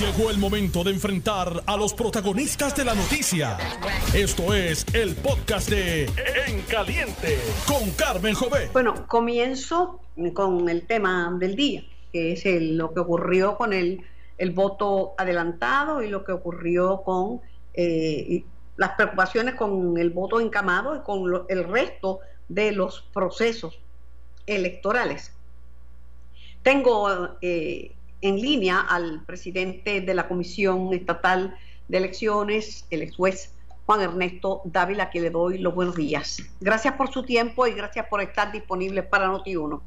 Llegó el momento de enfrentar a los protagonistas de la noticia. Esto es el podcast de En Caliente con Carmen Jové. Bueno, comienzo con el tema del día, que es lo que ocurrió con el, el, voto adelantado y lo que ocurrió con eh, las preocupaciones con el voto encamado y con el resto de los procesos electorales. Tengo eh, en línea al presidente de la Comisión Estatal de Elecciones, el ex juez Juan Ernesto Dávila, que le doy los buenos días. Gracias por su tiempo y gracias por estar disponible para Noti1.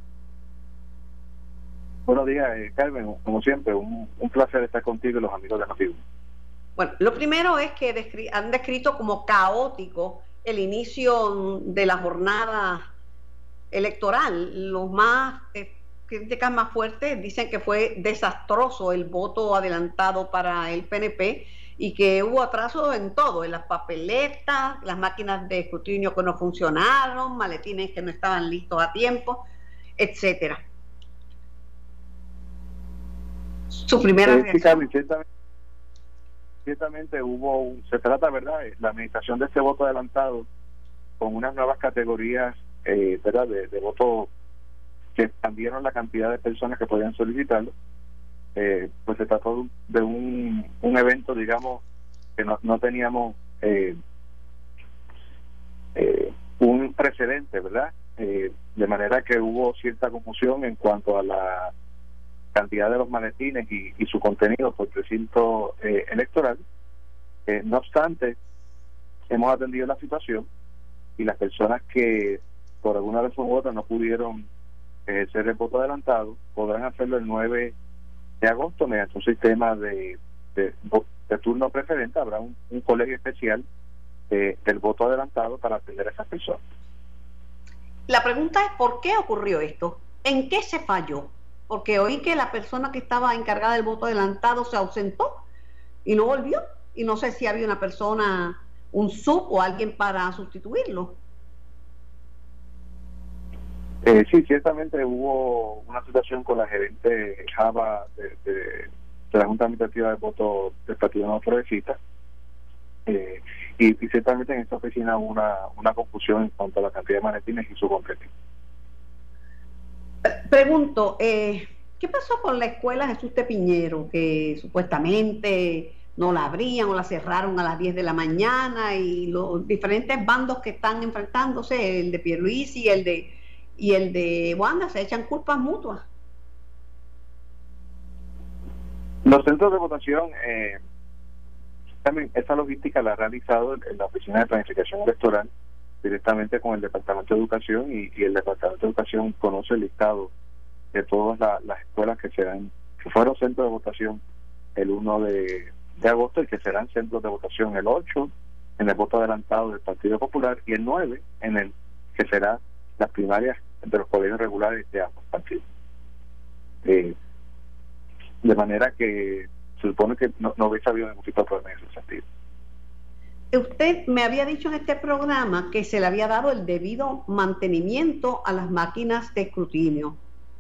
Buenos días, eh, Carmen. Como siempre, un, placer estar contigo y los amigos de Noti1. Bueno, lo primero es que han descrito como caótico el inicio de la jornada electoral. Los más eh, críticas más fuertes dicen que fue desastroso el voto adelantado para el PNP y que hubo atraso en todo, en las papeletas, las máquinas de escrutinio que no funcionaron, maletines que no estaban listos a tiempo, etcétera. Su primera reacción. Ciertamente, hubo, se trata, ¿verdad? La administración de este voto adelantado con unas nuevas categorías, eh, ¿verdad? De, de voto que expandieron la cantidad de personas que podían solicitarlo, eh, pues se trató de un, un evento, digamos, que no, no teníamos eh, eh, un precedente, ¿verdad? de manera que hubo cierta confusión en cuanto a la cantidad de los maletines y, su contenido por recinto electoral. no obstante, hemos atendido la situación y las personas que por alguna razón u otra no pudieron ejercer el voto adelantado podrán hacerlo el 9 de agosto mediante un sistema de, de, turno preferente. Habrá un, colegio especial del voto adelantado para atender a esas personas. La pregunta es, ¿por qué ocurrió esto? ¿En qué se falló? Porque oí que la persona que estaba encargada del voto adelantado se ausentó y no volvió. Y no sé si había una persona, un sub o alguien para sustituirlo. Eh, sí, ciertamente hubo una situación con la gerente Java de, la Junta Administrativa de Voto del Partido No Progresista. Eh, y, ciertamente en esta oficina hubo una, una confusión en cuanto a la cantidad de maletines y su concreción. Pregunto, eh, ¿qué pasó con la escuela Jesús de Piñero? Que supuestamente no la abrían o la cerraron a las 10 de la mañana y los diferentes bandos que están enfrentándose, el de Pierluisi el de y el de Wanda se echan culpas mutuas. Los centros de votación, eh, también esa logística la ha realizado en la Oficina de Planificación Electoral directamente con el Departamento de Educación y, el Departamento de Educación conoce el listado de todas las escuelas que serán que fueron centros de votación el 1 de, agosto y que serán centros de votación el 8 en el voto adelantado del Partido Popular y el 9 en el que será las primarias de los colegios regulares de ambos partidos. Eh, de manera que se supone que no, no hubiese habido ningún tipo de problema en ese sentido. Usted me había dicho en este programa que se le había dado el debido mantenimiento a las máquinas de escrutinio.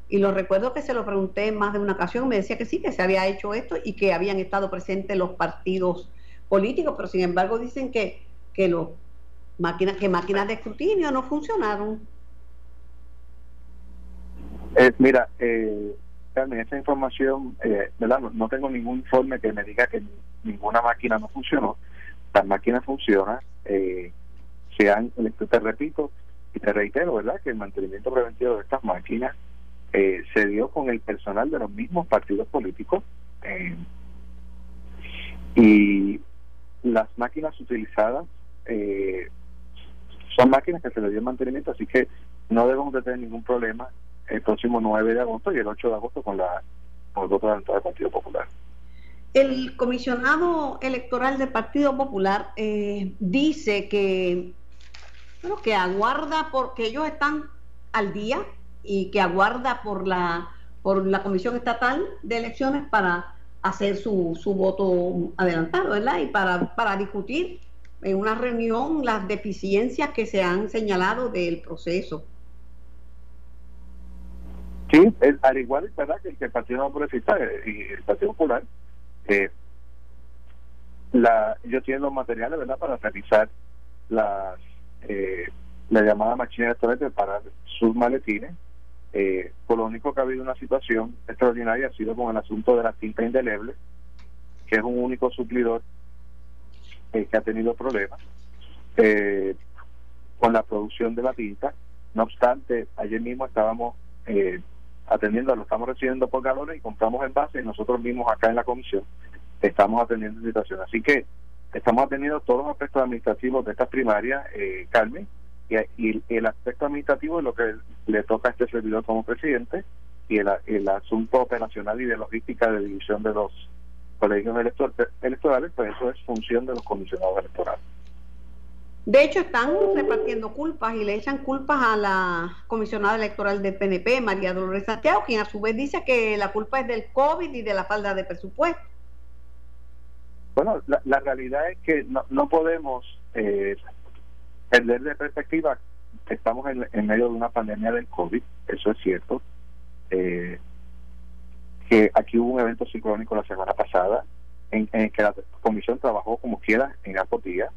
Y lo recuerdo que se lo pregunté en más de una ocasión, me decía que sí, que se había hecho esto y que habían estado presentes los partidos políticos, pero sin embargo dicen que, que, los máquinas, que máquinas de escrutinio no funcionaron. Eh, mira, eh, Carmen, esa información, eh, ¿verdad? No, tengo ningún informe que me diga que ninguna máquina no funcionó. Las máquinas funcionan, eh, se han, te repito y te reitero, ¿verdad? Que el mantenimiento preventivo de estas máquinas eh, se dio con el personal de los mismos partidos políticos y las máquinas utilizadas son máquinas que se le dio mantenimiento, así que no debemos de tener ningún problema el próximo 9 de agosto y el 8 de agosto con, la, con el voto del Partido Popular. El comisionado electoral del Partido Popular eh, dice que, bueno, que aguarda porque ellos están al día y que aguarda por la por la Comisión Estatal de Elecciones para hacer su, su voto adelantado, ¿verdad? Y para, para discutir en una reunión las deficiencias que se han señalado del proceso. Sí, al igual ¿verdad? que el Partido Progresista y el Partido Popular Eh, la, tienen los materiales verdad para realizar las eh, la llamada máquina electoral para sus maletines. Eh, por lo único que ha habido una situación extraordinaria ha sido con el asunto de la tinta indeleble que es un único suplidor eh, que ha tenido problemas eh, con la producción de la tinta. No obstante ayer mismo estábamos eh, atendiendo, lo estamos recibiendo por galones y compramos envases y nosotros mismos acá en la comisión estamos atendiendo la situación. Así que estamos atendiendo todos los aspectos administrativos de estas primarias, eh, Carmen, y, el aspecto administrativo es lo que le toca a este servidor como presidente y el, el asunto operacional y de logística de división de los colegios electorales, pues eso es función de los comisionados electorales. De hecho, están repartiendo culpas y le echan culpas a la comisionada electoral del PNP, María Dolores Santiago, quien a su vez dice que la culpa es del COVID y de la falta de presupuesto. Bueno, la, realidad es que no, podemos eh, perder de perspectiva que estamos en, medio de una pandemia del COVID, eso es cierto. Eh, que aquí hubo un evento sincrónico la semana pasada en, en que la comisión trabajó como quiera en ambos días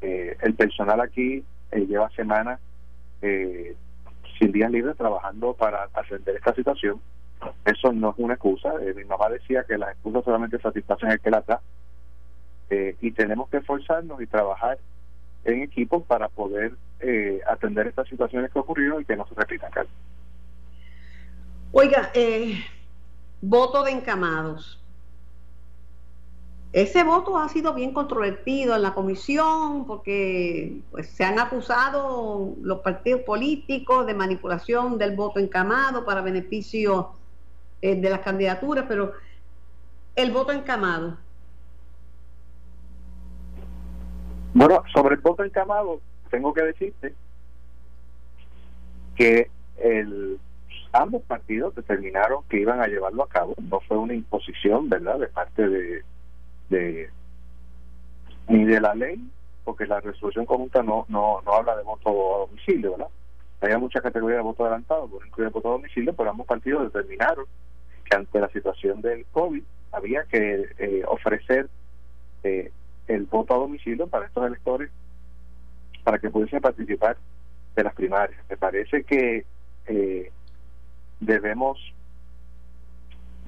eh, el personal aquí eh, lleva semanas eh, sin días libres trabajando para atender esta situación. Eso no es una excusa. mi mamá decía que las excusas solamente satisfacen el que las da. y tenemos que esforzarnos y trabajar en equipo para poder atender estas situaciones que ocurrieron y que no se repitan. Oiga, voto de encamados. Ese voto ha sido bien controvertido en la comisión porque pues, se han acusado los partidos políticos de manipulación del voto encamado para beneficio eh, de las candidaturas, pero el voto encamado. Bueno, sobre el voto encamado, tengo que decirte que el, ambos partidos determinaron que iban a llevarlo a cabo, no fue una imposición, ¿verdad?, de parte de de ni de la ley, porque la resolución conjunta no, no, no habla de voto a domicilio, ¿verdad? Hay muchas categorías de voto adelantado, por incluir voto a domicilio, pero ambos partidos determinaron que ante la situación del COVID había que eh, ofrecer eh, el voto a domicilio para estos electores para que pudiesen participar de las primarias. Me parece que eh, debemos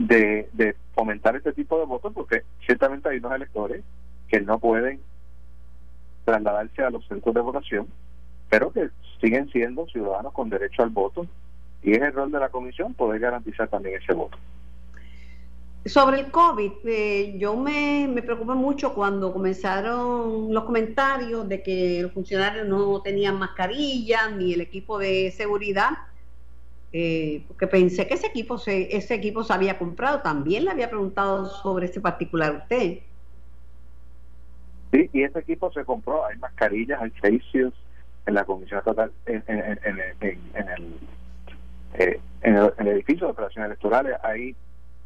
de, de fomentar este tipo de votos porque ciertamente hay unos electores que no pueden trasladarse a los centros de votación, pero que siguen siendo ciudadanos con derecho al voto y es el rol de la comisión poder garantizar también ese voto. Sobre el COVID, eh, yo me, me preocupé mucho cuando comenzaron los comentarios de que los funcionarios no tenían mascarilla ni el equipo de seguridad eh, porque pensé que ese equipo se, ese equipo se había comprado. También le había preguntado sobre ese particular usted. Sí, y ese equipo se compró. Hay mascarillas, hay facios en la Comisión Estatal, en, en, en, el, eh, en, el, edificio de operaciones electorales. Hay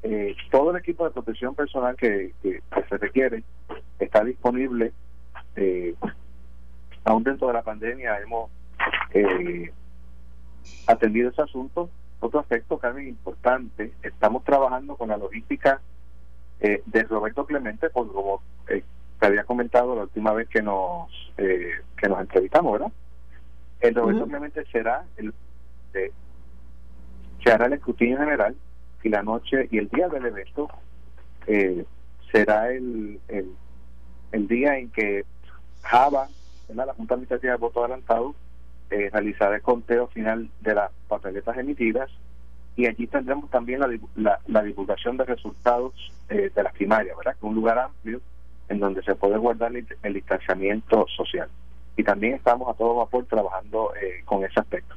eh, todo el equipo de protección personal que, que, se requiere. Está disponible. Eh, aún dentro de la pandemia hemos. Eh, atendido ese asunto. Otro aspecto, Carmen, importante, estamos trabajando con la logística eh, de Roberto Clemente, por como eh, te había comentado la última vez que nos eh, que nos entrevistamos, ¿verdad? El Roberto Clemente será el se hará el escrutinio general y la noche y el día del evento será el, el, el día en que Java, la Junta Administrativa de Voto Adelantado, eh, realizar el conteo final de las papeletas emitidas y allí tendremos también la, la, divulgación de resultados eh, de las primarias, ¿verdad? Que un lugar amplio en donde se puede guardar el, distanciamiento social. Y también estamos a todo vapor trabajando eh, con ese aspecto.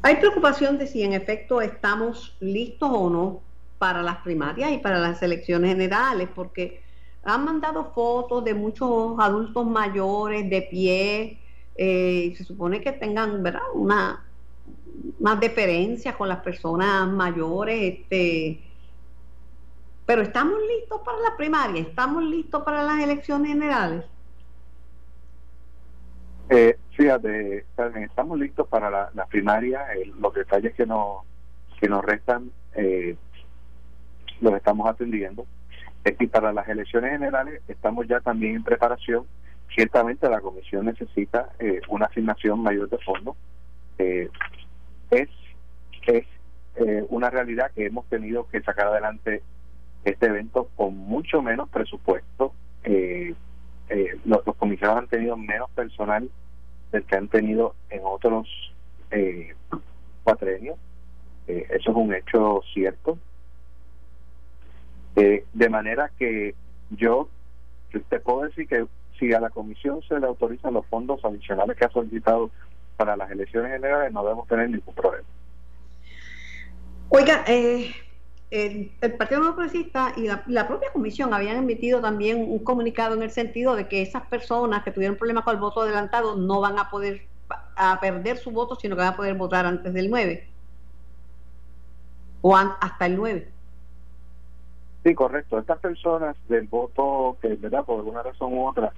Hay preocupación de si en efecto estamos listos o no para las primarias y para las elecciones generales, porque han mandado fotos de muchos adultos mayores de pie, eh, se supone que tengan ¿verdad? una más deferencia con las personas mayores, este, pero estamos listos para la primaria, estamos listos para las elecciones generales. Eh, fíjate, estamos listos para la, la primaria. los detalles que nos que nos restan eh, los estamos atendiendo. Y para las elecciones generales estamos ya también en preparación. Ciertamente la comisión necesita eh, una asignación mayor de fondos. Eh, es es eh, una realidad que hemos tenido que sacar adelante este evento con mucho menos presupuesto. los, los comisionados han tenido menos personal del que han tenido en otros eh, cuatrenios. Eh, eso es un hecho cierto. Eh, de manera que yo te puedo decir que si a la comisión se le autorizan los fondos adicionales que ha solicitado para las elecciones generales, no debemos tener ningún problema. Oiga, eh, el, Partido No Progresista y la, propia comisión habían emitido también un comunicado en el sentido de que esas personas que tuvieron problemas con el voto adelantado no van a poder a perder su voto, sino que van a poder votar antes del 9 o hasta el 9. Sí, correcto. Estas personas del voto que, ¿verdad? Por alguna razón u otra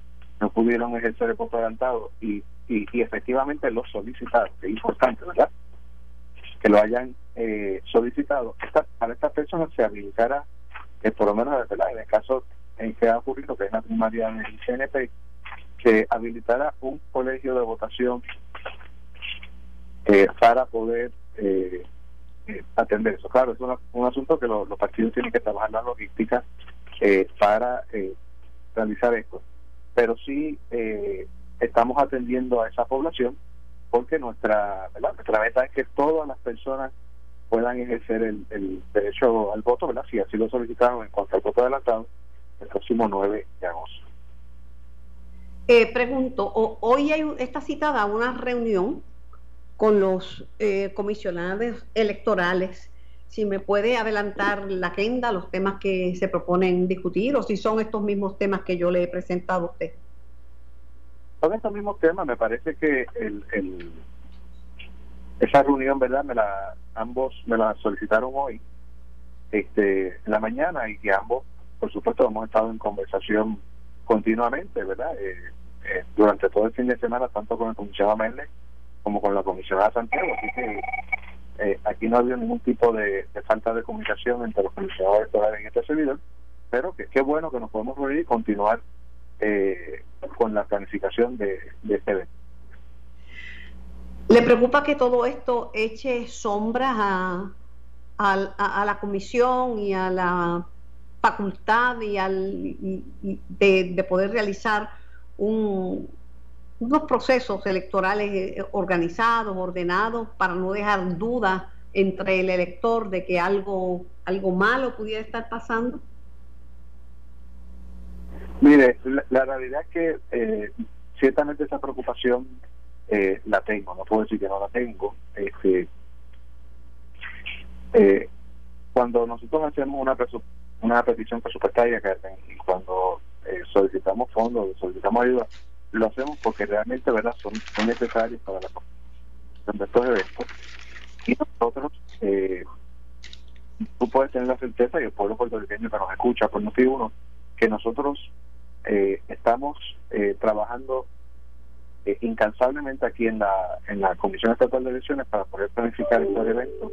no pudieron ejercer el voto adelantado y, y, efectivamente lo solicitaron, es importante, ¿verdad? Que lo hayan eh, solicitado. Esta, para estas personas se habilitará, eh, por lo menos ¿verdad? en el caso en que ha ocurrido, que es la primaria del CNP, se habilitará un colegio de votación eh, para poder eh, eh, atender eso. Claro, es un asunto que los partidos tienen que trabajar la logística para realizar esto. Pero sí estamos atendiendo a esa población porque nuestra, nuestra meta es que todas las personas puedan ejercer el, derecho al voto, ¿verdad? si así lo solicitaron en cuanto al voto adelantado, el próximo 9 de agosto. pregunto, hoy hay, está citada una reunión con los eh, comisionados electorales, si me puede adelantar la agenda, los temas que se proponen discutir o si son estos mismos temas que yo le he presentado a usted. Son estos mismos temas, me parece que el, el, esa reunión, ¿verdad? Me la, ambos me la solicitaron hoy, este, en la mañana y que ambos, por supuesto, hemos estado en conversación continuamente, ¿verdad? Eh, eh, durante todo el fin de semana, tanto con el comisionado Méndez como con la comisionada Santiago, así que eh, aquí no ha habido ningún tipo de, falta de comunicación entre los comisionados electorales en este servidor, pero que qué bueno que nos podemos reunir y continuar eh, con la planificación de, este evento. ¿Le preocupa que todo esto eche sombras a, a, la comisión y a la facultad y, al, de poder realizar un, unos procesos electorales eh, organizados, ordenados, para no dejar dudas entre el elector de que algo, algo malo pudiera estar pasando? Mire, la, realidad es que eh, ciertamente esa preocupación eh, la tengo, no puedo decir que no la tengo. Este, cuando nosotros hacemos una, una petición presupuestaria, y cuando solicitamos fondos, solicitamos ayuda, lo hacemos porque realmente verdad son, necesarios para la construcción de estos eventos. Y nosotros eh, tú puedes tener la certeza y el pueblo puertorriqueño que nos escucha por motivo uno que nosotros eh, estamos eh, trabajando incansablemente aquí en la en la Comisión Estatal de Elecciones para poder planificar estos eventos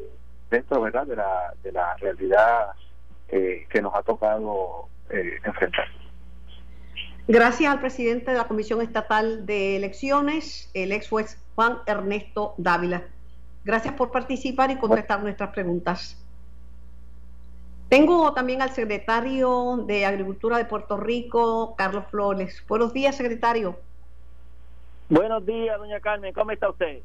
dentro verdad de la de la realidad que nos ha tocado enfrentar. Gracias al presidente de la Comisión Estatal de Elecciones, el ex juez Juan Ernesto Dávila. Gracias por participar y contestar nuestras preguntas. Tengo también al secretario de Agricultura de Puerto Rico, Carlos Flores. Buenos días, secretario. Buenos días, doña Carmen. ¿Cómo está usted?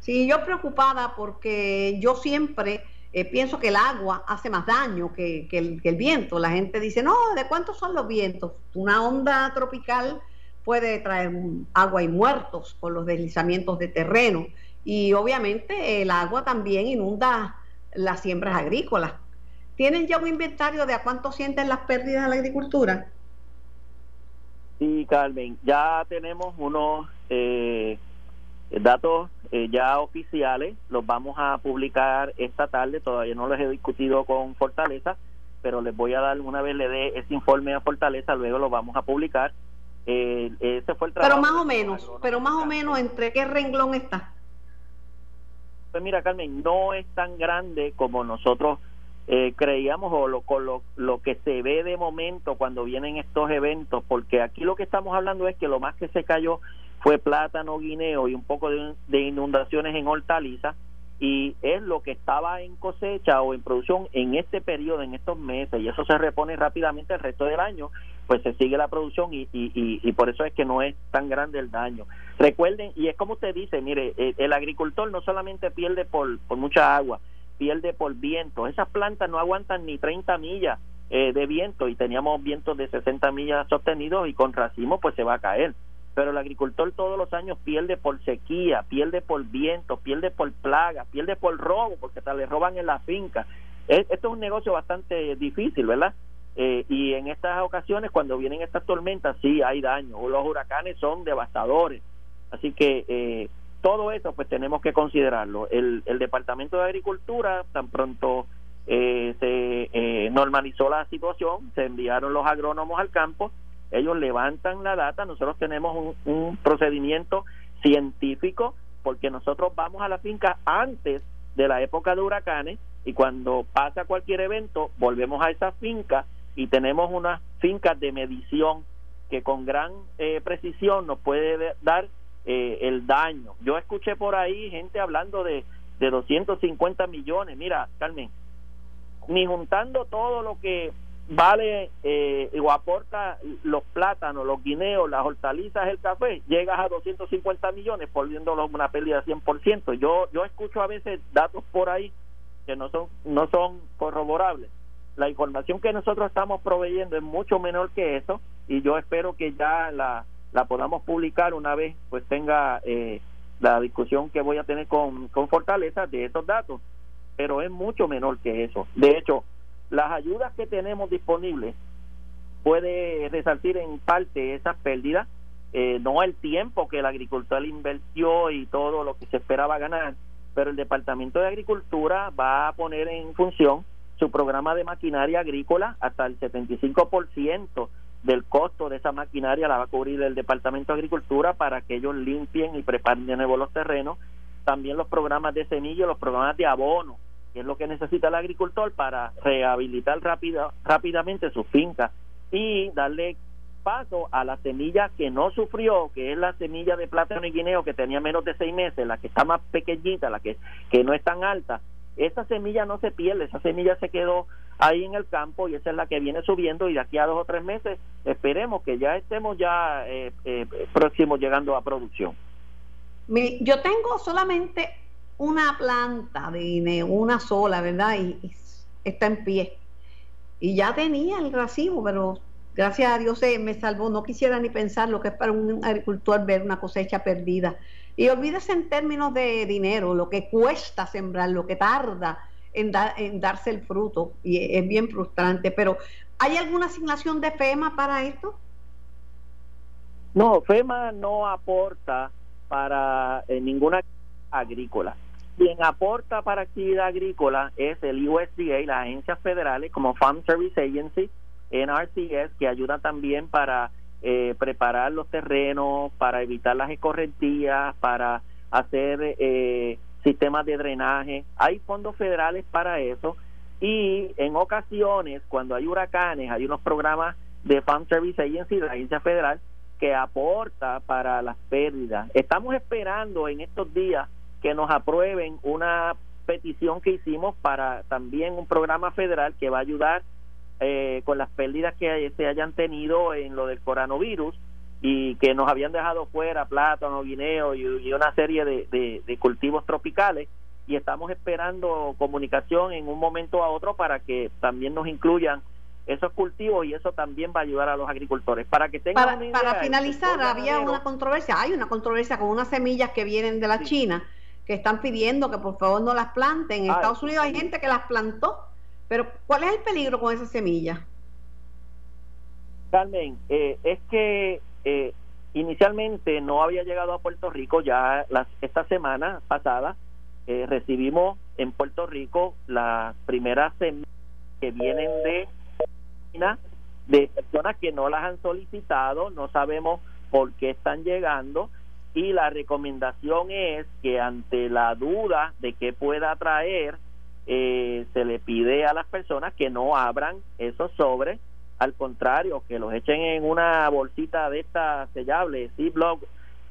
Sí, yo preocupada porque yo siempre eh, pienso que el agua hace más daño que, el, viento. La gente dice, no, ¿de cuántos son los vientos? Una onda tropical puede traer agua y muertos por los deslizamientos de terreno. Y obviamente el agua también inunda las siembras agrícolas. ¿Tienen ya un inventario de a cuánto sienten las pérdidas de la agricultura? Sí, Carmen, ya tenemos unos eh, datos eh, ya oficiales, los vamos a publicar esta tarde, todavía no los he discutido con Fortaleza, pero les voy a dar una vez le dé ese informe a Fortaleza, luego lo vamos a publicar. Eh, ese fue el trabajo. Pero más o menos, pero más o menos, ¿entre qué renglón está? Pues mira, Carmen, no es tan grande como nosotros eh, creíamos o lo, lo, lo que se ve de momento cuando vienen estos eventos, porque aquí lo que estamos hablando es que lo más que se cayó fue plátano, guineo y un poco de, de inundaciones en hortalizas y es lo que estaba en cosecha o en producción en este periodo, en estos meses, y eso se repone rápidamente el resto del año, pues se sigue la producción y, y, y, por eso es que no es tan grande el daño. Recuerden, y es como usted dice, mire, el, el agricultor no solamente pierde por, por mucha agua, pierde por viento. Esas plantas no aguantan ni 30 millas eh, de viento y teníamos vientos de 60 millas sostenidos y con racimo pues se va a caer. Pero el agricultor todos los años pierde por sequía, pierde por viento, pierde por plaga, pierde por robo, porque tal le roban en la finca. Esto es un negocio bastante difícil, ¿verdad? Eh, y en estas ocasiones, cuando vienen estas tormentas, sí hay daño. Los huracanes son devastadores. Así que eh, todo eso pues tenemos que considerarlo. El, el Departamento de Agricultura, tan pronto eh, se eh, normalizó la situación, se enviaron los agrónomos al campo, ellos levantan la data, nosotros tenemos un, un procedimiento científico porque nosotros vamos a la finca antes de la época de huracanes y cuando pasa cualquier evento volvemos a esa finca y tenemos unas fincas de medición que con gran eh, precisión nos puede dar eh, el daño. Yo escuché por ahí gente hablando de, de 250 millones. Mira, Carmen, ni juntando todo lo que vale eh, o aporta los plátanos, los guineos, las hortalizas, el café, llegas a 250 millones, poniéndolo una pérdida de 100%. Yo, yo escucho a veces datos por ahí que no son, no son corroborables. La información que nosotros estamos proveyendo es mucho menor que eso y yo espero que ya la, la podamos publicar una vez pues tenga eh, la discusión que voy a tener con, con Fortaleza de estos datos, pero es mucho menor que eso. De hecho, las ayudas que tenemos disponibles puede resaltar en parte esas pérdidas, eh, no el tiempo que el agricultor invirtió y todo lo que se esperaba ganar, pero el Departamento de Agricultura va a poner en función su programa de maquinaria agrícola hasta el 75% del costo de esa maquinaria la va a cubrir el Departamento de Agricultura para que ellos limpien y preparen de nuevo los terrenos. También los programas de semilla, los programas de abono, que es lo que necesita el agricultor para rehabilitar rápida, rápidamente su finca y darle paso a la semilla que no sufrió, que es la semilla de plátano y guineo que tenía menos de seis meses, la que está más pequeñita, la que, que no es tan alta, esa semilla no se pierde, esa semilla se quedó ahí en el campo y esa es la que viene subiendo y de aquí a dos o tres meses esperemos que ya estemos ya eh, eh, próximos llegando a producción. Yo tengo solamente una planta de una sola, ¿verdad? Y, está en pie. Y ya tenía el racimo, pero gracias a Dios se me salvó. No quisiera ni pensar lo que es para un agricultor ver una cosecha perdida. Y olvídese en términos de dinero, lo que cuesta sembrar, lo que tarda en, en darse el fruto, y es bien frustrante. Pero, ¿hay alguna asignación de FEMA para esto? No, FEMA no aporta para eh, ninguna agrícola. Quien aporta para actividad agrícola es el USDA, las agencias federales como Farm Service Agency, NRCS, que ayuda también para eh, preparar los terrenos, para evitar las escorrentías, para hacer eh, sistemas de drenaje. Hay fondos federales para eso y en ocasiones cuando hay huracanes hay unos programas de Farm Service Agency, de la agencia federal, que aporta para las pérdidas. Estamos esperando en estos días que nos aprueben una petición que hicimos para también un programa federal que va a ayudar eh, con las pérdidas que se hayan tenido en lo del coronavirus y que nos habían dejado fuera plátano, guineo y, una serie de, de, cultivos tropicales y estamos esperando comunicación en un momento a otro para que también nos incluyan esos cultivos y eso también va a ayudar a los agricultores. Para que tengan para, para finalizar, había una controversia, hay una controversia con unas semillas que vienen de la China que están pidiendo que por favor no las planten. En Estados Unidos hay gente que las plantó pero, ¿cuál es el peligro con esa semilla? Carmen, eh, es que eh, inicialmente no había llegado a Puerto Rico, ya las, esta semana pasada eh, recibimos en Puerto Rico las primeras semillas que vienen de de personas que no las han solicitado, no sabemos por qué están llegando y la recomendación es que ante la duda de que pueda traer eh, se le pide a las personas que no abran esos sobres, al contrario, que los echen en una bolsita de esta sellable, Ziploc,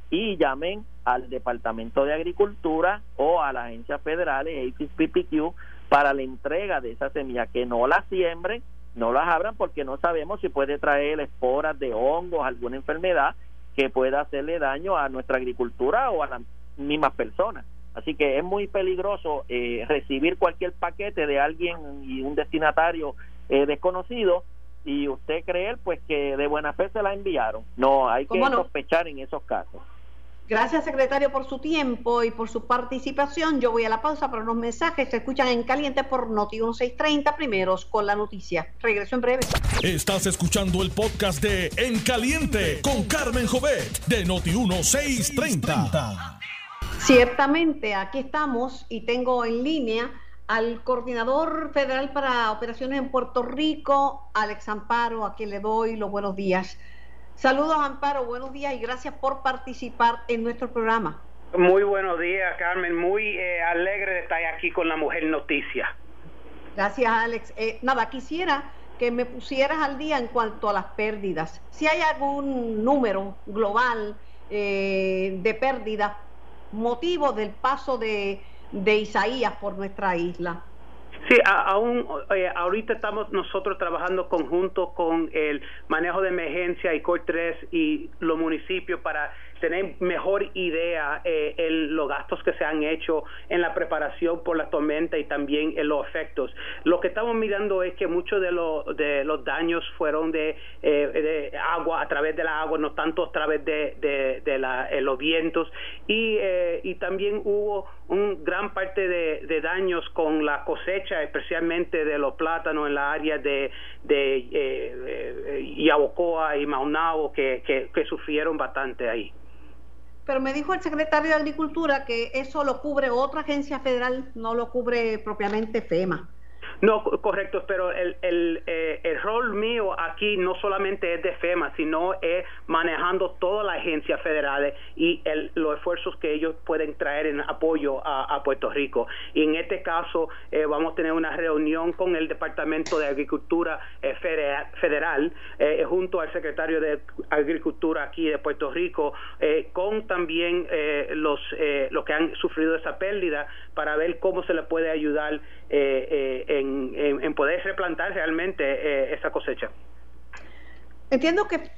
y llamen al Departamento de Agricultura o a las agencias federales, PPQ, para la entrega de esa semilla, que no la siembren, no las abran porque no sabemos si puede traer esporas de hongos, alguna enfermedad que pueda hacerle daño a nuestra agricultura o a las mismas personas. Así que es muy peligroso eh, recibir cualquier paquete de alguien y un destinatario eh, desconocido y usted creer pues que de buena fe se la enviaron. No, hay que sospechar en esos casos. Gracias, secretario, por su tiempo y por su participación. Yo voy a la pausa para unos mensajes. Se escuchan en caliente por Noti 1630, primeros con la noticia. Regreso en breve. Estás escuchando el podcast de En Caliente con Carmen Jovet de Noti 1630. Ciertamente, aquí estamos y tengo en línea al coordinador federal para operaciones en Puerto Rico, Alex Amparo, a quien le doy los buenos días. Saludos, Amparo, buenos días y gracias por participar en nuestro programa. Muy buenos días, Carmen. Muy eh, alegre de estar aquí con la Mujer Noticia. Gracias, Alex. Eh, nada, quisiera que me pusieras al día en cuanto a las pérdidas. Si hay algún número global eh, de pérdidas, motivo del paso de, de Isaías por nuestra isla. Sí, aún ahorita estamos nosotros trabajando conjunto con el manejo de emergencia y COR 3 y los municipios para tener mejor idea eh, el, los gastos que se han hecho en la preparación por la tormenta y también en los efectos. Lo que estamos mirando es que muchos de, de los daños fueron de, eh, de, agua, a través de la agua, no tanto a través de, eh, los vientos y, eh, y también hubo un gran parte de, daños con la cosecha, especialmente de los plátanos en la área de, de eh, Yabocoa y Maunao, que sufrieron bastante ahí. Pero me dijo el secretario de Agricultura que eso lo cubre otra agencia federal, no lo cubre propiamente FEMA. No, correcto, pero el, el, eh, el, rol mío aquí no solamente es de FEMA, sino es manejando todas las agencias federales y el, los esfuerzos que ellos pueden traer en apoyo a, Puerto Rico. Y en este caso eh, vamos a tener una reunión con el Departamento de Agricultura eh, Federal, junto al secretario de Agricultura aquí de Puerto Rico, con también los, los que han sufrido esa pérdida para ver cómo se le puede ayudar en en, poder replantar realmente eh, esa cosecha. Entiendo que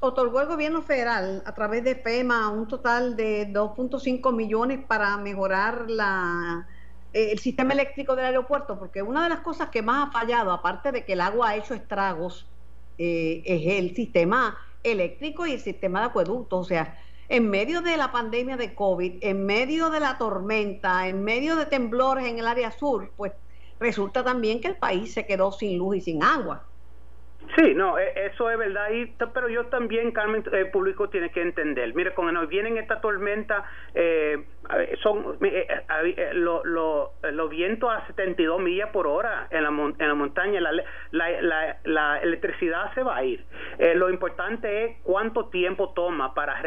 otorgó el gobierno federal a través de FEMA un total de 2.5 millones para mejorar la, eh, el sistema eléctrico del aeropuerto, porque una de las cosas que más ha fallado, aparte de que el agua ha hecho estragos, eh, es el sistema eléctrico y el sistema de acueducto. O sea, en medio de la pandemia de COVID, en medio de la tormenta, en medio de temblores en el área sur, pues resulta también que el país se quedó sin luz y sin agua. Sí, no, e, eso es verdad, y, pero yo también, Carmen, el público tiene que entender. Mire, cuando nos vienen esta tormenta, eh, son eh, eh, los vientos a 72 millas por hora en la, en la montaña, la, la, la, electricidad se va a ir. lo importante es cuánto tiempo toma para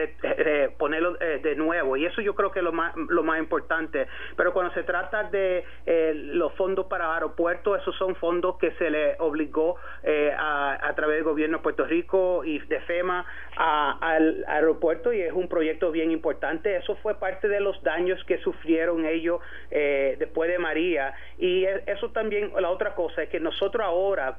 ponerlo de nuevo, y eso yo creo que es lo más, lo más importante. Pero cuando se trata de los fondos para aeropuertos, esos son fondos que se le obligó a a, través del gobierno de Puerto Rico y de FEMA al aeropuerto y es un proyecto bien importante. Eso fue parte de los daños que sufrieron ellos eh, después de María y e, eso también, la otra cosa es que nosotros ahora,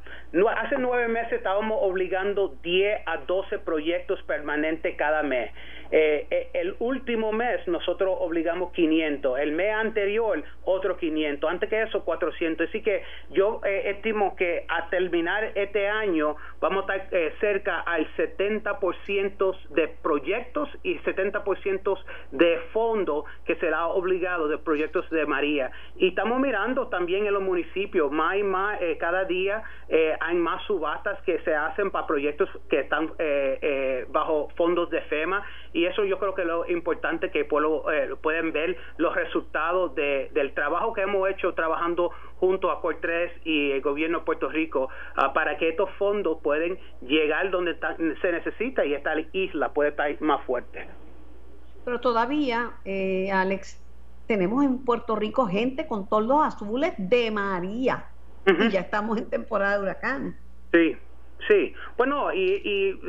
hace nueve meses estábamos obligando 10 a 12 proyectos permanentes cada mes. Eh, eh, el último mes nosotros obligamos 500, el mes anterior otro 500, antes que eso 400. Así que yo eh, estimo que a terminar este año vamos a estar cerca al 70% de proyectos y 70% de fondos que será obligado de proyectos de María. Y estamos mirando también en los municipios, más y más, cada día hay más subastas que se hacen para proyectos que están bajo fondos de FEMA y eso yo creo que es lo importante que puedo, eh, pueden ver los resultados del trabajo que hemos hecho trabajando junto a COR3 y el gobierno de Puerto Rico ah, para que estos fondos pueden llegar donde se necesita y esta isla puede estar más fuerte. Pero todavía, eh, Alex, tenemos en Puerto Rico gente con toldos azules de María. Y ya estamos en temporada de huracanes. Sí, sí. Bueno, y, y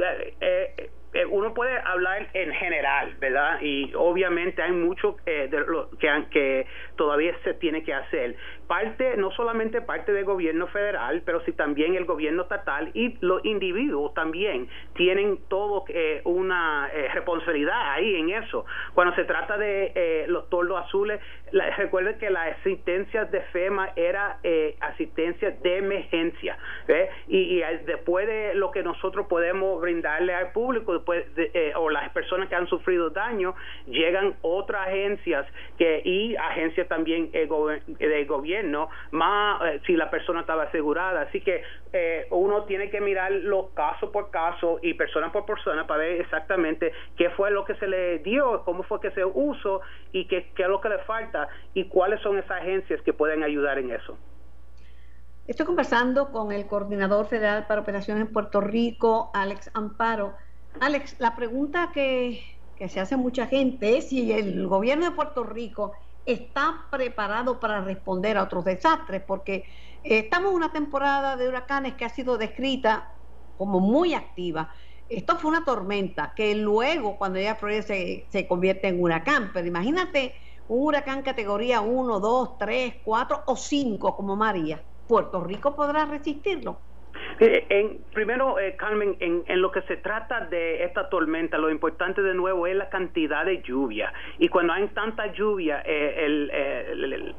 eh, eh, uno puede hablar en general, ¿verdad? Y obviamente hay mucho eh, de lo que, que todavía se tiene que hacer. Parte, no solamente parte del gobierno federal, pero sí también el gobierno estatal y los individuos también tienen todo eh, una responsabilidad ahí en eso. Cuando se trata de los tordos azules, recuerden que la asistencia de FEMA era asistencia de emergencia. Y, y después de lo que nosotros podemos brindarle al público, eh, o las personas que han sufrido daño, llegan otras agencias que y agencias también eh, de gobierno, más eh, si la persona estaba asegurada. Así que uno tiene que mirar los casos por caso y persona por persona para ver exactamente qué fue lo que se le dio, cómo fue que se usó y qué, qué es lo que le falta y cuáles son esas agencias que pueden ayudar en eso. Estoy conversando con el coordinador federal para operaciones en Puerto Rico, Alex Amparo. Alex, la pregunta que, se hace mucha gente es si el gobierno de Puerto Rico está preparado para responder a otros desastres, porque estamos en una temporada de huracanes que ha sido descrita como muy activa. Esto fue una tormenta que luego, cuando ella se, se convierte en huracán, pero imagínate un huracán categoría 1, 2, 3, 4 o 5 como María. ¿Puerto Rico podrá resistirlo? Eh, en, primero, eh, Carmen, en, lo que se trata de esta tormenta, lo importante de nuevo es la cantidad de lluvia. Y cuando hay tanta lluvia, eh, el,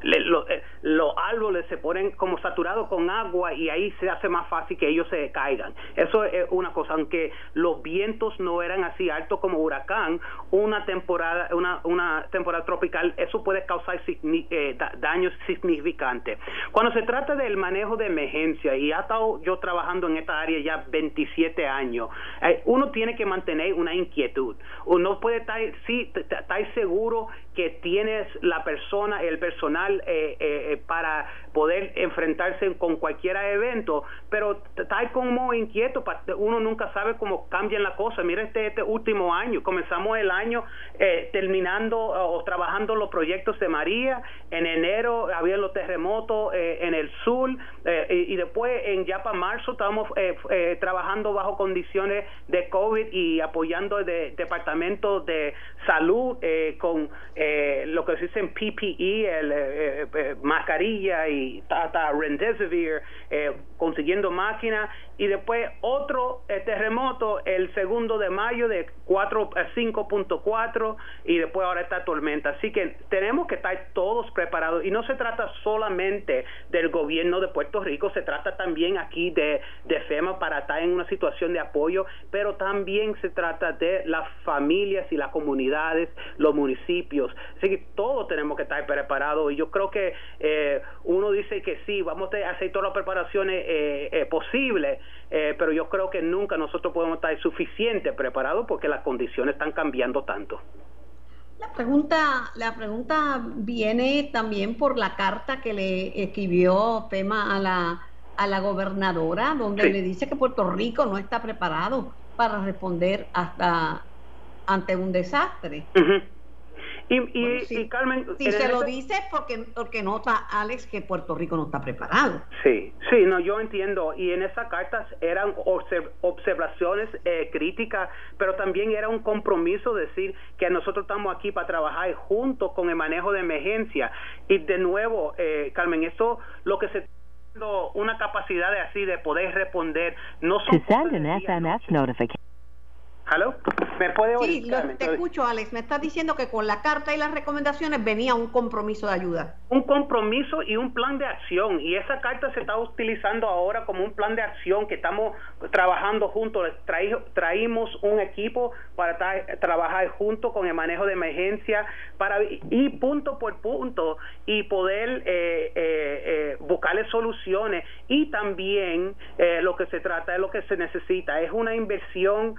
los árboles se ponen como saturados con agua y ahí se hace más fácil que ellos se caigan. Eso es una cosa, aunque los vientos no eran así altos como huracán, una temporada, una, una temporada tropical, eso puede causar daños significantes. Cuando se trata del manejo de emergencia, y ha estado yo trabajando en esta área ya 27 años, eh, uno tiene que mantener una inquietud. Uno puede estar, sí, estar seguro que tienes la persona, el personal eh, eh, para poder enfrentarse con cualquier evento, pero está como inquieto, uno nunca sabe cómo cambian las cosas. Mira este, este último año, comenzamos el año terminando o trabajando los proyectos de María, en enero había los terremotos en el sur y, y, después en ya para marzo estamos eh, eh, trabajando bajo condiciones de COVID y apoyando el departamento de salud eh, con lo que se dice en PPE, el, mascarilla y hasta Remdesivir, consiguiendo máquinas y después otro terremoto el segundo de mayo de 4 a 5.4 y después ahora esta tormenta. Así que tenemos que estar todos preparados y no se trata solamente del gobierno de Puerto Rico, se trata también aquí de, de FEMA para estar en una situación de apoyo, pero también se trata de las familias y las comunidades, los municipios. Así que todos tenemos que estar preparados y yo creo que eh, uno dice que sí, vamos a hacer todas las preparaciones eh, eh, posibles, pero yo creo que nunca nosotros podemos estar suficiente preparados porque las condiciones están cambiando tanto. La pregunta, la pregunta viene también por la carta que le escribió FEMA a la, a la gobernadora, donde le dice que Puerto Rico no está preparado para responder hasta ante un desastre. Y, y, Carmen. Si se lo dice porque, porque nota Alex que Puerto Rico no está preparado. Sí, sí, no, yo entiendo. Y en esas cartas eran observaciones eh, críticas, pero también era un compromiso decir que nosotros estamos aquí para trabajar juntos con el manejo de emergencia. Y de nuevo, eh, Carmen, eso lo que se una capacidad de así de poder responder no son ¿Aló? ¿Me puede oír? Sí, te escucho, Alex. Me estás diciendo que con la carta y las recomendaciones venía un compromiso de ayuda. Un compromiso y un plan de acción. Y esa carta se está utilizando ahora como un plan de acción que estamos trabajando juntos. traímos un equipo para trabajar juntos con el manejo de emergencia para ir punto por punto y poder eh, eh, eh, buscarle soluciones. Y también lo que se trata es lo que se necesita. Es una inversión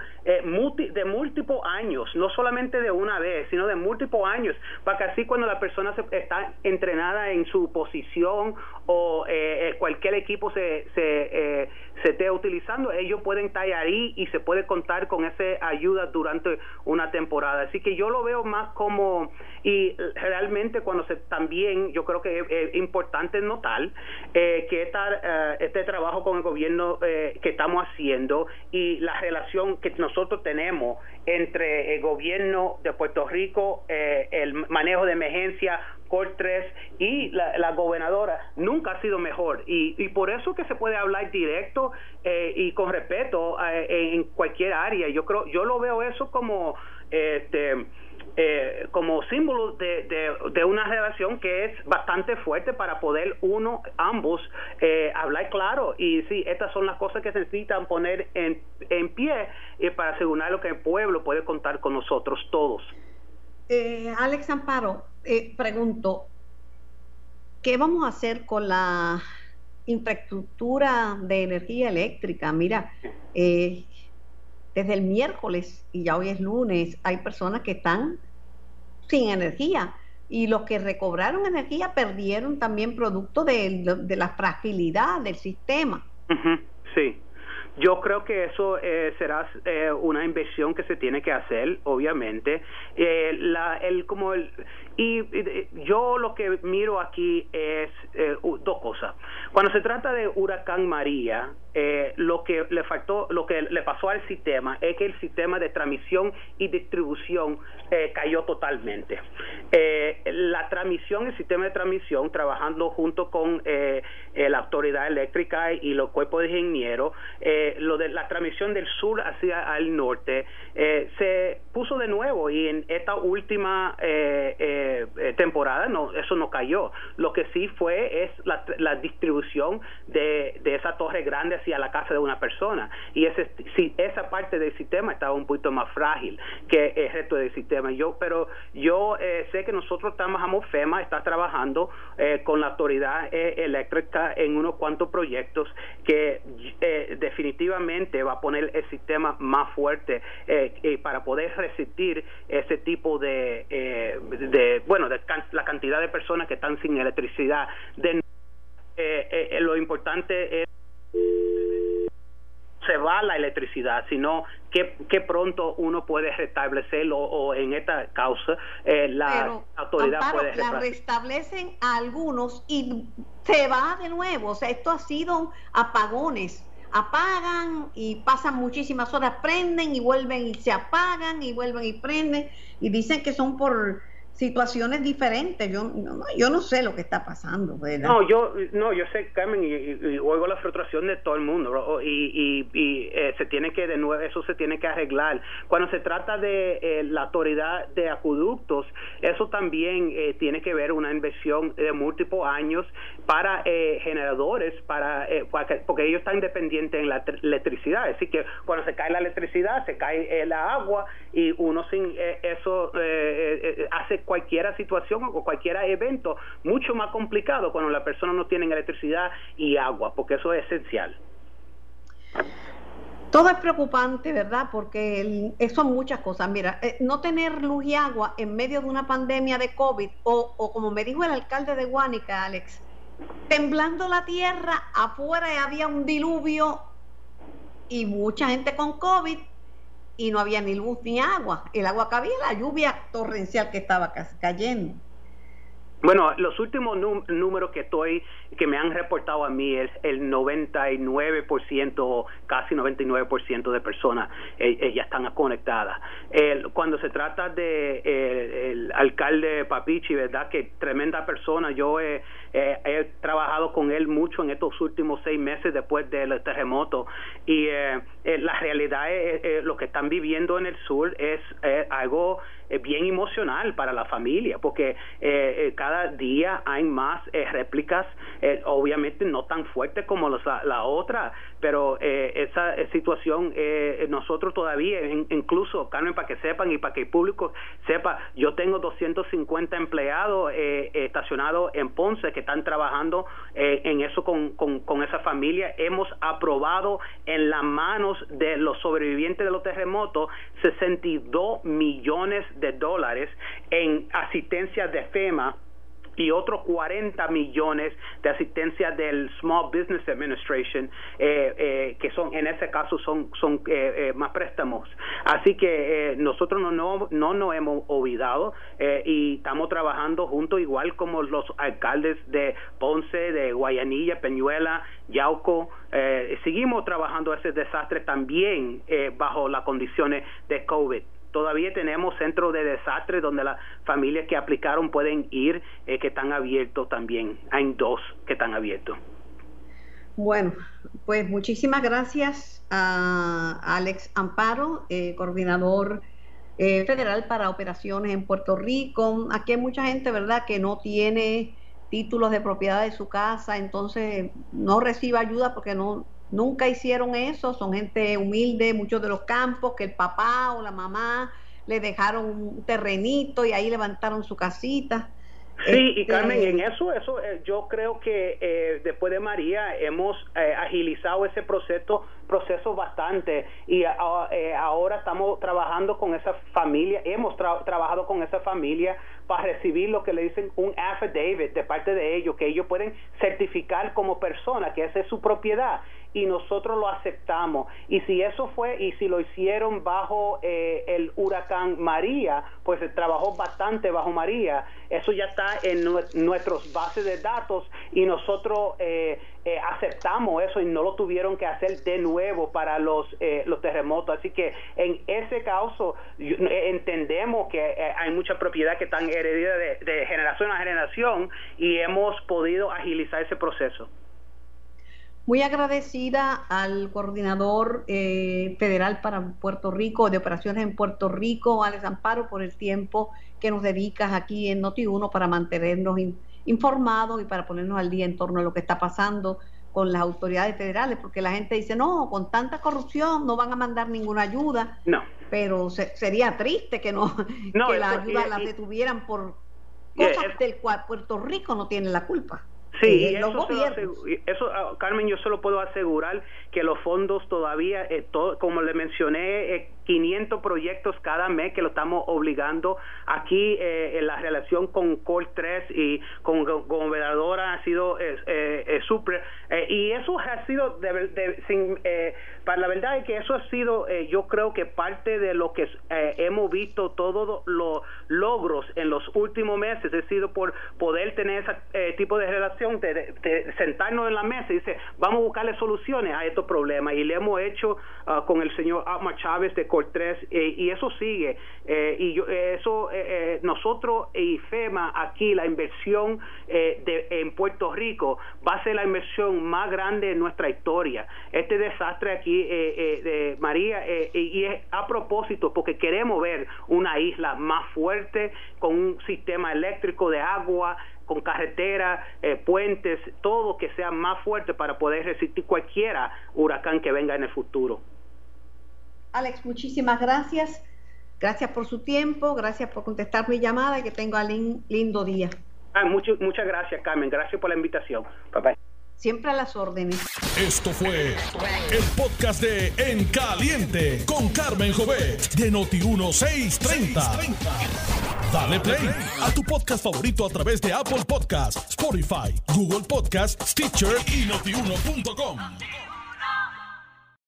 de múltiples años, no solamente de una vez, sino de múltiples años, para que así cuando la persona se, está entrenada en su posición o eh, eh, cualquier equipo se, se, eh, se esté utilizando, ellos pueden estar ahí y se puede contar con esa ayuda durante una temporada. Así que yo lo veo más como, y realmente cuando se también, yo creo que es, importante notar eh, que esta, este trabajo con el gobierno que estamos haciendo y la relación que nosotros tenemos entre el gobierno de Puerto Rico, eh, el manejo de emergencia, Cortes y la, gobernadora nunca ha sido mejor y, y, por eso que se puede hablar directo eh, y con respeto eh, en cualquier área. Yo creo, yo lo veo eso como este eh, como símbolo de, de, una relación que es bastante fuerte para poder uno, ambos, eh, hablar claro. Y sí, estas son las cosas que se necesitan poner en, en pie eh, para asegurar que el pueblo puede contar con nosotros todos. Alex Amparo, pregunto, ¿qué vamos a hacer con la infraestructura de energía eléctrica? Mira, eh, desde el miércoles y ya hoy es lunes, hay personas que están sin energía y los que recobraron energía perdieron también producto de, la fragilidad del sistema. Sí. Yo creo que eso eh, será eh, una inversión que se tiene que hacer, obviamente. Eh, la, el, como el, y, yo lo que miro aquí es dos cosas. Cuando se trata de huracán María, lo que le faltó, lo que le pasó al sistema es que el sistema de transmisión y distribución cayó totalmente. la transmisión, el sistema de transmisión, trabajando junto con la autoridad eléctrica y los cuerpos de ingenieros, eh, lo de la transmisión del sur hacia el norte eh, se puso de nuevo y en esta última eh, temporada no eso no cayó. Lo que sí fue es la, distribución de, de, esa torre grande hacia la casa de una persona. Y ese si, esa parte del sistema estaba un poquito más frágil que el resto del sistema. Yo pero yo sé que nosotros estamos FEMA está trabajando con la autoridad eléctrica en unos cuantos proyectos que definitivamente definitivamente va a poner el sistema más fuerte eh, para poder resistir ese tipo de, eh, bueno, de la cantidad de personas que están sin electricidad. De, eh, lo importante es se va la electricidad, sino que, que pronto uno puede restablecerlo o en esta causa la autoridad puede la restablecen a algunos y se va de nuevo, o sea, esto ha sido apagones apagan y pasan muchísimas horas, prenden y vuelven y se apagan y vuelven y prenden y dicen que son por situaciones diferentes. Yo no, yo no sé lo que está pasando. No, yo no, yo sé, Carmen, y, oigo la frustración de todo el mundo y, y, eh, se tiene que de nuevo eso se tiene que arreglar. Cuando se trata de eh, la autoridad de acueductos, eso también eh, tiene que ver una inversión de múltiples años para generadores, para, porque ellos están dependientes en la electricidad. Así que cuando se cae la electricidad, se cae el agua y uno sin eso hace cualquier situación o cualquier evento mucho más complicado cuando la persona no tiene electricidad y agua, porque eso es esencial. Todo es preocupante, ¿verdad? Porque son muchas cosas. Mira, eh, no tener luz y agua en medio de una pandemia de COVID, o, o como me dijo el alcalde de Guánica, Alex, temblando la tierra, afuera había un diluvio y mucha gente con COVID y no había ni luz ni agua. El agua cabía, la lluvia torrencial que estaba cayendo. Bueno, los últimos números que estoy que me han reportado a mí es el 99%, casi 99% de personas eh, ya están conectadas. cuando se trata de el alcalde Papichi, verdad que tremenda persona. Yo he, he trabajado con él mucho en estos últimos seis meses después del terremoto y eh, eh, la realidad es lo que están viviendo en el sur es algo bien emocional para la familia porque cada día hay más réplicas eh, obviamente no tan fuerte como la, otra, pero eh, esa eh, situación nosotros todavía, incluso Carmen, para que sepan y para que el público sepa, yo tengo 250 empleados estacionados en Ponce que están trabajando en eso con, con, esa familia. Hemos aprobado en las manos de los sobrevivientes de los terremotos 62 millones de dólares en asistencia de FEMA y otros 40 millones de asistencia del Small Business Administration, eh, eh, que son en ese caso son, son eh, más préstamos. Así que nosotros no, no, no nos hemos olvidado y estamos trabajando juntos igual como los alcaldes de Ponce, de Guayanilla, Peñuela, Yauco. seguimos trabajando ese desastre también bajo las condiciones de COVID todavía tenemos centros de desastre donde las familias que aplicaron pueden ir, eh, que están abiertos también. Hay dos que están abiertos. Bueno, pues muchísimas gracias a Alex Amparo, eh, coordinador eh, federal para operaciones en Puerto Rico. Aquí hay mucha gente, ¿verdad?, que no tiene títulos de propiedad de su casa, entonces no recibe ayuda porque no Nunca hicieron eso, son gente humilde, muchos de los campos, que el papá o la mamá le dejaron un terrenito y ahí levantaron su casita. Sí, y este, Carmen, en eso, eso eh, yo creo que eh, después de María hemos eh, agilizado ese proceso, proceso bastante y ahora estamos trabajando con esa familia, hemos trabajado con esa familia para recibir lo que le dicen un affidavit de parte de ellos, que ellos pueden certificar como persona que esa es su propiedad y nosotros lo aceptamos. Y si eso fue, y si lo hicieron bajo eh, el huracán María, pues se trabajó bastante bajo María, eso ya está en nuestros bases de datos y nosotros eh, eh, aceptamos eso y no lo tuvieron que hacer de nuevo para los, los terremotos. Así que en ese caso entendemos que hay mucha propiedad que están heredada de, de generación a generación y hemos podido agilizar ese proceso. Muy agradecida al coordinador eh, federal para Puerto Rico, de operaciones en Puerto Rico, Alex Amparo, por el tiempo que nos dedicas aquí en Noti1 para mantenernos informados y para ponernos al día en torno a lo que está pasando con las autoridades federales, porque la gente dice, no, con tanta corrupción no van a mandar ninguna ayuda. No. Pero sería triste que no, que la ayuda la detuvieran por cosas del cual Puerto Rico no tiene la culpa. Sí, eh, eso, eso, ah, Carmen, yo solo puedo asegurar que los fondos todavía, eh, como le mencioné, eh, 500 proyectos cada mes que lo estamos obligando. Aquí eh, en la relación con Col 3 y con gobernadora ha sido eh, eh, súper. y eso ha sido, de, sin, para la verdad es que eso ha sido, yo creo que parte de lo que hemos visto, todos los logros en los últimos meses, ha sido por poder tener ese tipo de relación, de, sentarnos en la mesa y decir, vamos a buscarle soluciones a estos problemas. Y le hemos hecho ah, con el señor Alma Chávez de 3 eh, y eso sigue. Eh, y yo, eh, eso, nosotros y FEMA aquí, la inversión de, en Puerto Rico va a ser la inversión más grande de nuestra historia. Este desastre aquí de María, y es a propósito, porque queremos ver una isla más fuerte, con un sistema eléctrico de agua, con carretera, puentes, todo que sea más fuerte para poder resistir cualquiera huracán que venga en el futuro. Alex, muchísimas gracias. Gracias por su tiempo, gracias por contestar mi llamada y que tenga un lindo día. Ah, muchas gracias, Carmen. Gracias por la invitación. Bye Siempre a las órdenes. Esto fue el podcast de En Caliente con Carmen Jovet de Noti1630. Dale play a tu podcast favorito a través de Apple Podcasts, Spotify, Google Podcasts, Stitcher y notiuno.com.